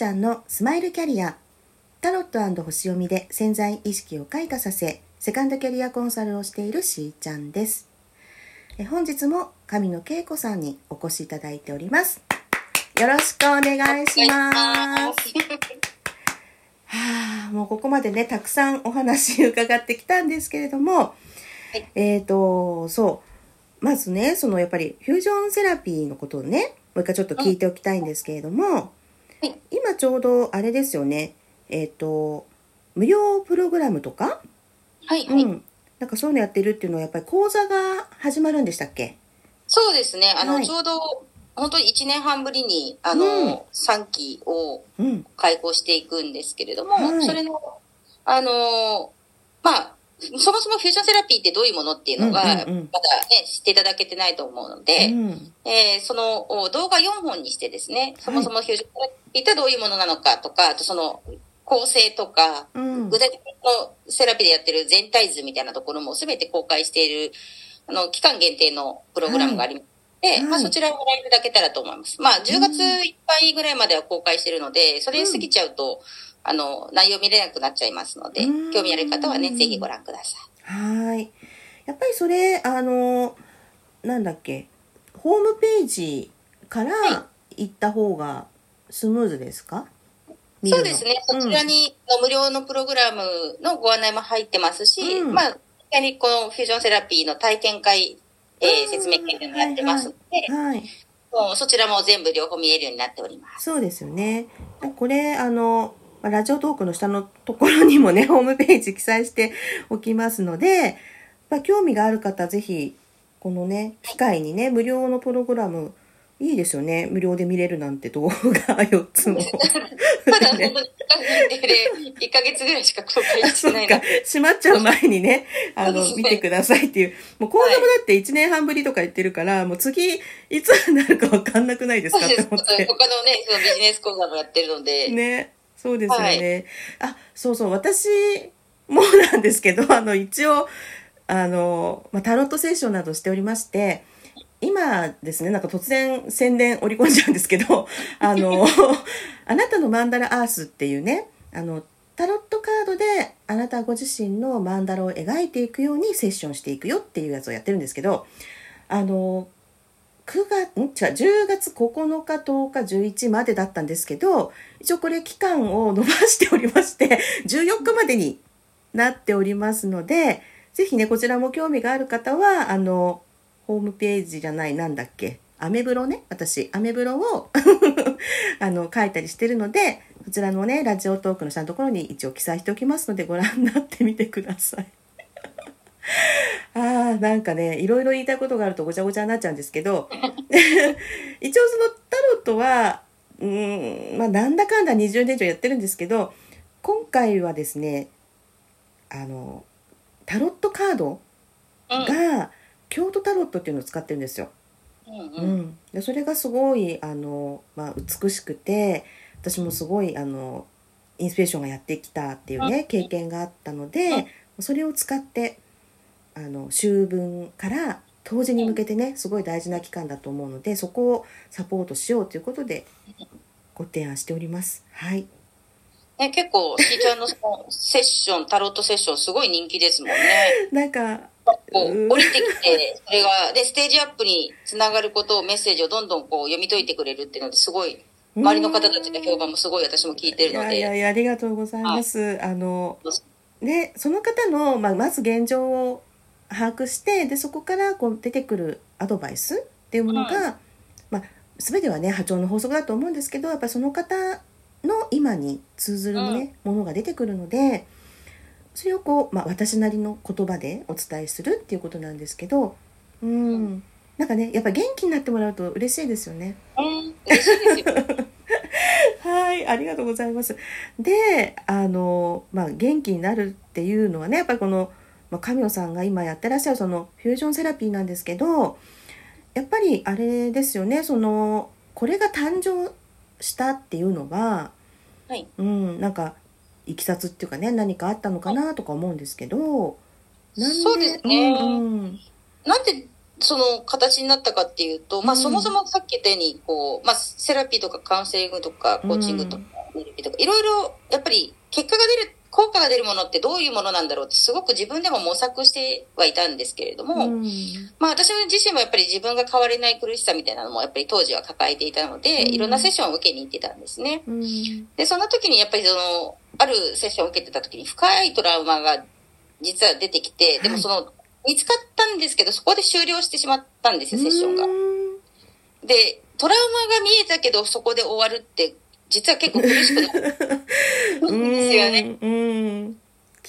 ちゃんのスマイルキャリア。タロット星読みで潜在意識を開花させセカンドキャリアコンサルをしているしーちゃんです。え本日も神野恵子さんにお越しいただいております。よろしくお願いします。はあもうここまでねたくさんお話伺ってきたんですけれども、はい、えっ、ー、とそう。まずねそのやっぱりフュージョンセラピーのことをねもう一回ちょっと聞いておきたいんですけれども、はい、今ちょうどあれですよね。えっ、ー、と無料プログラムとか？はい、はい、うん、なんかそういうのやってるっていうのはやっぱり講座が始まるんでしたっけ？そうですね。あの、はい、ちょうど本当に1年半ぶりにあの、うん、3期を開講していくんですけれども、うんはい、それのあのまあそもそもフュージョンセラピーってどういうものっていうのが、まだね、知っていただけてないと思うので、うん、えー、その動画4本にしてですね、そもそもフュージョンセラピーってどういうものなのかとか、あとその構成とか、うん、具体的のセラピーでやってる全体図みたいなところも全て公開している、あの、期間限定のプログラムがあります。はい、で、まあそちらをご覧いただけたらと思います。まあ10月いっぱいぐらいまでは公開してるので、それ過ぎちゃうと、あの、内容見れなくなっちゃいますので、興味ある方はね、ぜひご覧ください。はい。やっぱりそれ、あの、なんだっけ、ホームページから行った方がスムーズですか、はい、そうですね。そちらに、の無料のプログラムのご案内も入ってますし、うん、まあ、にこのフュージョンセラピーの体験会、えー、説明会もやってますので、はい、はいもうそちらも全部両方見えるようになっております。そうですよね。これ、あの、まあ、ラジオトークの下のところにもね、ホームページ記載しておきますので、まあ、興味がある方、ぜひ、このね、機会にね、無料のプログラム、いいですよね。無料で見れるなんて動画4つも。まだ、ね、1ヶ月ぐらいしか公開してないので。閉まっちゃう前にね、あの、見てくださいっていう。もう講座もだって1年半ぶりとか言ってるから、もう次、いつになるかわかんなくないですかって思って。他のね、そのビジネス講座もやってるので。ね。そうですよね。はい、あ、そうそう、私もなんですけど、あの、一応、あの、まあ、タロットセッションなどしておりまして、今ですね、なんか突然宣伝織り込んじゃうんですけど、あの、あなたのマンダラアースっていうね、あの、タロットカードであなたご自身のマンダラを描いていくようにセッションしていくよっていうやつをやってるんですけど、あの、9月、ん？違う、10月9日、10日、11までだったんですけど、一応これ期間を延ばしておりまして、14日までになっておりますので、ぜひね、こちらも興味がある方は、あの、ホームページじゃない、なんだっけ、アメブロね、私、アメブロを あの、書いたりしてるので、こちらのね、ラジオトークの下のところに一応記載しておきますので、ご覧になってみてください。ああ、なんかね、いろいろ言いたいことがあるとごちゃごちゃになっちゃうんですけど、一応そのタロットは、うん、まあなんだかんだ20年以上やってるんですけど、今回はですね、あの、タロットカードが、京都タロットっていうのを使ってるんですよ。うん、うん、でそれがすごいあの、まあ、美しくて私もすごいあのインスピレーションがやってきたっていうね経験があったのでそれを使ってあの秋分から当時に向けてねすごい大事な期間だと思うのでそこをサポートしようということでご提案しております。はいね、結構、しーちゃんのそのセッション、タロットセッション、すごい人気ですもんね。なんか、こう、降りてきて、それが、で、ステージアップにつながることを、メッセージをどんどんこう、読み解いてくれるっていうのですごい、周りの方たちの評判もすごい私も聞いてるので。いやいや、ありがとうございます。あの、ね、その方の、まあ、まず現状を把握して、で、そこからこう出てくるアドバイスっていうものが、うん、まあ、全てはね、波長の法則だと思うんですけど、やっぱその方の今に通ずるね、ものが出てくるのでそれをこう、まあ、私なりの言葉でお伝えするっていうことなんですけどうん、なんかねやっぱ元気になってもらうと嬉しいですよね。はい、ありがとうございます。で、あの、まあ、元気になるっていうのはね、やっぱりこの、まあ、神野さんが今やってらっしゃるそのフュージョンセラピーなんですけど、やっぱりあれですよね、その、これが誕生したっていうのは、はい、うん、なんかいきさつっていうかね何かあったのかなとか思うんですけどなんでそうですね、うんうん、なんでその形になったかっていうと、まあ、そもそもさっき言ったようにこう、まあ、セラピーとかカウンセリングとかコーチングとかとか、いろいろ、やっぱり結果が出る、効果が出るものってどういうものなんだろうってすごく自分でも模索してはいたんですけれども、うん、まあ私自身もやっぱり自分が変われない苦しさみたいなのもやっぱり当時は抱えていたので、うん、いろんなセッションを受けに行ってたんですね。うん、で、その時にやっぱりその、あるセッションを受けてた時に深いトラウマが実は出てきて、でもその、見つかったんですけど、そこで終了してしまったんですよ、セッションが。で、トラウマが見えたけど、そこで終わるって、実は結構苦しくなる。んですよね。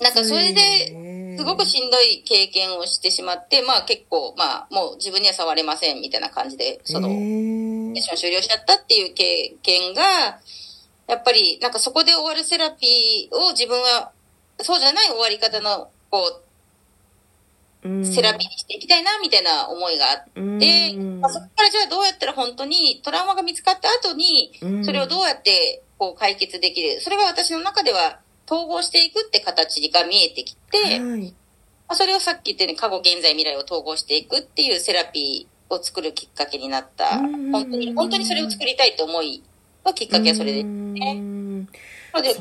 なんかそれで、すごくしんどい経験をしてしまって、まあ結構、まあもう自分には触れませんみたいな感じで、その、セッション終了しちゃったっていう経験が、やっぱりなんかそこで終わるセラピーを自分は、そうじゃない終わり方の、こう、セラピーにしていきたいな、みたいな思いがあって、まあ、そこからじゃあどうやったら本当にトラウマが見つかった後に、それをどうやってこう解決できる。それが私の中では統合していくって形が見えてきて、はい、まあ、それをさっき言ったように過去、現在、未来を統合していくっていうセラピーを作るきっかけになった。本当に、本当にそれを作りたいと思いのきっかけはそれですね。なので、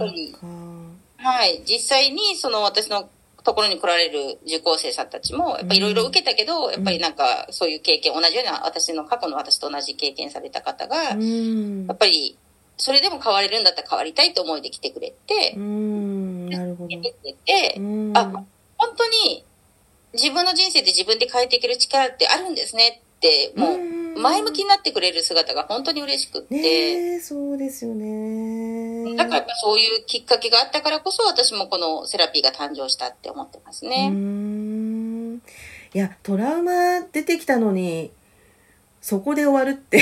はい、実際にその私のところに来られる受講生さんたちも、やっぱいろいろ受けたけど、やっぱりなんかそういう経験、同じような私の過去の私と同じ経験された方が、やっぱりそれでも変われるんだったら変わりたいと思いで来てくれて、なるほど。て、あ、本当に自分の人生で自分で変えていける力ってあるんですねって、もう前向きになってくれる姿が本当に嬉しくって。ねそうですよね。だからやっぱそういうきっかけがあったからこそ私もこのセラピーが誕生したって思ってますね。いや、トラウマ出てきたのに、そこで終わるって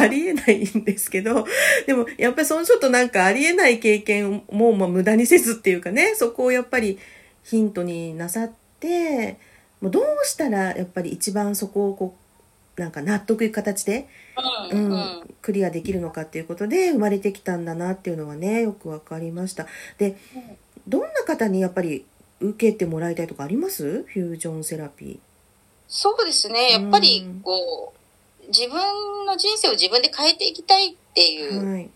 ありえないんですけど、でもやっぱりそのちょっとなんかありえない経験もまあ無駄にせずっていうかね、そこをやっぱりヒントになさって、もうどうしたらやっぱり一番そこをこう、なんか納得いく形で、うん、うん、クリアできるのかっていうことで生まれてきたんだなっていうのはね、よくわかりました。で、どんな方にやっぱり受けてもらいたいとかあります？フュージョンセラピー。そうですね。やっぱり、こう、うん、自分の人生を自分で変えていきたいっていう、はい、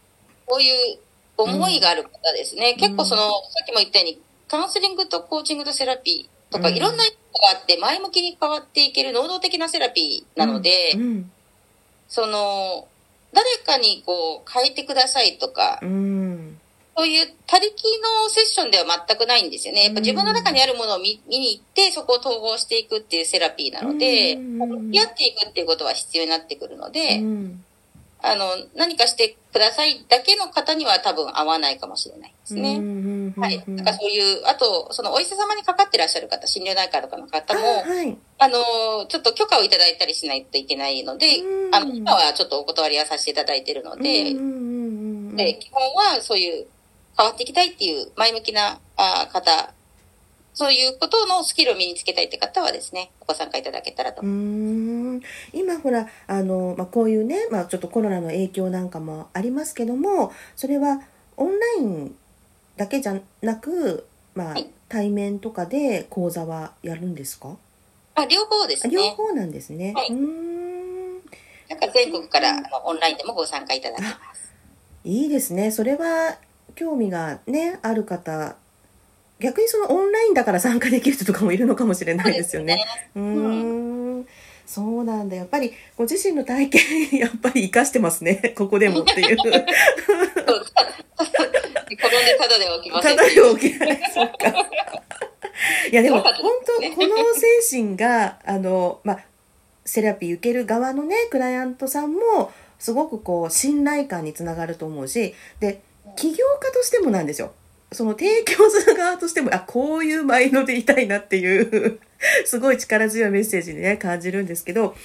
こういう思いがある方ですね。うん、結構その、さっきも言ったように、カウンセリングとコーチングとセラピーとか、いろんながあって前向きに変わっていける能動的なセラピーなので、その、誰かにこう変えてくださいとか、うん、そういう他力のセッションでは全くないんですよね。やっぱ自分の中にあるものを見見に行って、そこを統合していくっていうセラピーなので、向き合っていくっていうことは必要になってくるので、あの、何かしてくださいだけの方には多分合わないかもしれないですね。はい。だからそういう、あと、そのお医者様にかかってらっしゃる方、心療内科とかの方も、はい、あの、ちょっと許可をいただいたりしないといけないので、あの、今はちょっとお断りはさせていただいているので、で、基本はそういう変わっていきたいっていう前向きなあ方そういうことのスキルを身につけたいって方はですね、ご参加いただけたらと。思います。今ほら、あの、まあ、こういうね、まあ、ちょっとコロナの影響なんかもありますけども、それはオンラインだけじゃなく、まあ、はい、対面とかで講座はやるんですか？あ、両方ですね。両方なんですね。はい、うん。なんか全国からあのオンラインでもご参加いただけます。いいですね。それは興味がね、ある方逆にそのオンラインだから参加できる人とかもいるのかもしれないですよね。う、ね、ん。そうなんだ。やっぱりご自身の体験、やっぱり活かしてますね。ここでもっていう。転んでただで起きません。ただで起きない。そっか。いやでも本当、この精神が、あの、まあ、セラピー受ける側のね、クライアントさんも、すごくこう、信頼感につながると思うし、で、起業家としてもなんですよ。その提供する側としても、あ、こういうマインドでいたいなっていう すごい力強いメッセージにね、感じるんですけど、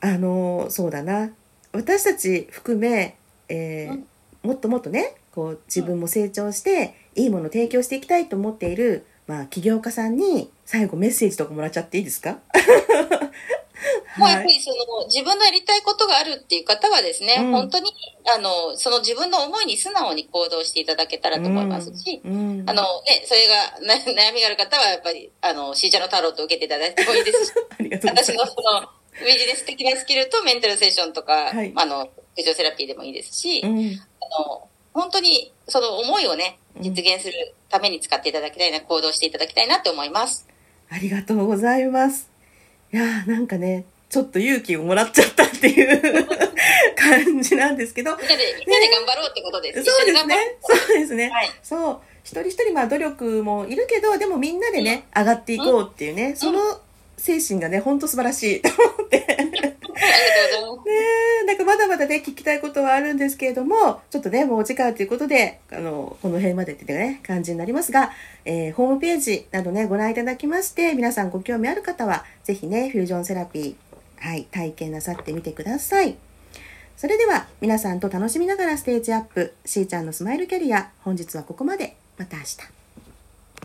あの、そうだな。私たち含め、えー、もっともっとね、こう、自分も成長して、いいものを提供していきたいと思っている、まあ、起業家さんに、最後メッセージとかもらっちゃっていいですか？もうやっぱりその、自分のやりたいことがあるっていう方はですね、うん、本当に、あの、その自分の思いに素直に行動していただけたらと思いますし、うん。うん、あの、ね、それが悩みがある方はやっぱり、あの、シーチャのタロットを受けていただいてもいいですし、私のその、ビジネス的なスキルとメンタルセッションとか、はい、あの、フィジオセラピーでもいいですし、うん、あの、本当にその思いをね、実現するために使っていただきたいな、行動していただきたいなって思います。ありがとうございます。いやなんかね、ちょっと勇気をもらっちゃったっていう感じなんですけど。みんなで、みんなで頑張ろうってことです。そうですね。そうですね。はい、そう。一人一人まあ努力もいるけど、でもみんなでね、上がっていこうっていうね、その精神がね、ほんと素晴らしいと思って。ありがとうございます。ねなんかまだまだね、聞きたいことはあるんですけれども、ちょっとね、もうお時間ということで、あの、この辺までってね、感じになりますが、えー、ホームページなどね、ご覧いただきまして、皆さんご興味ある方は、ぜひね、フュージョンセラピー、はい、体験なさってみてください。それでは、皆さんと楽しみながらステージアップ、しーちゃんのスマイルキャリア、本日はここまで。また明日。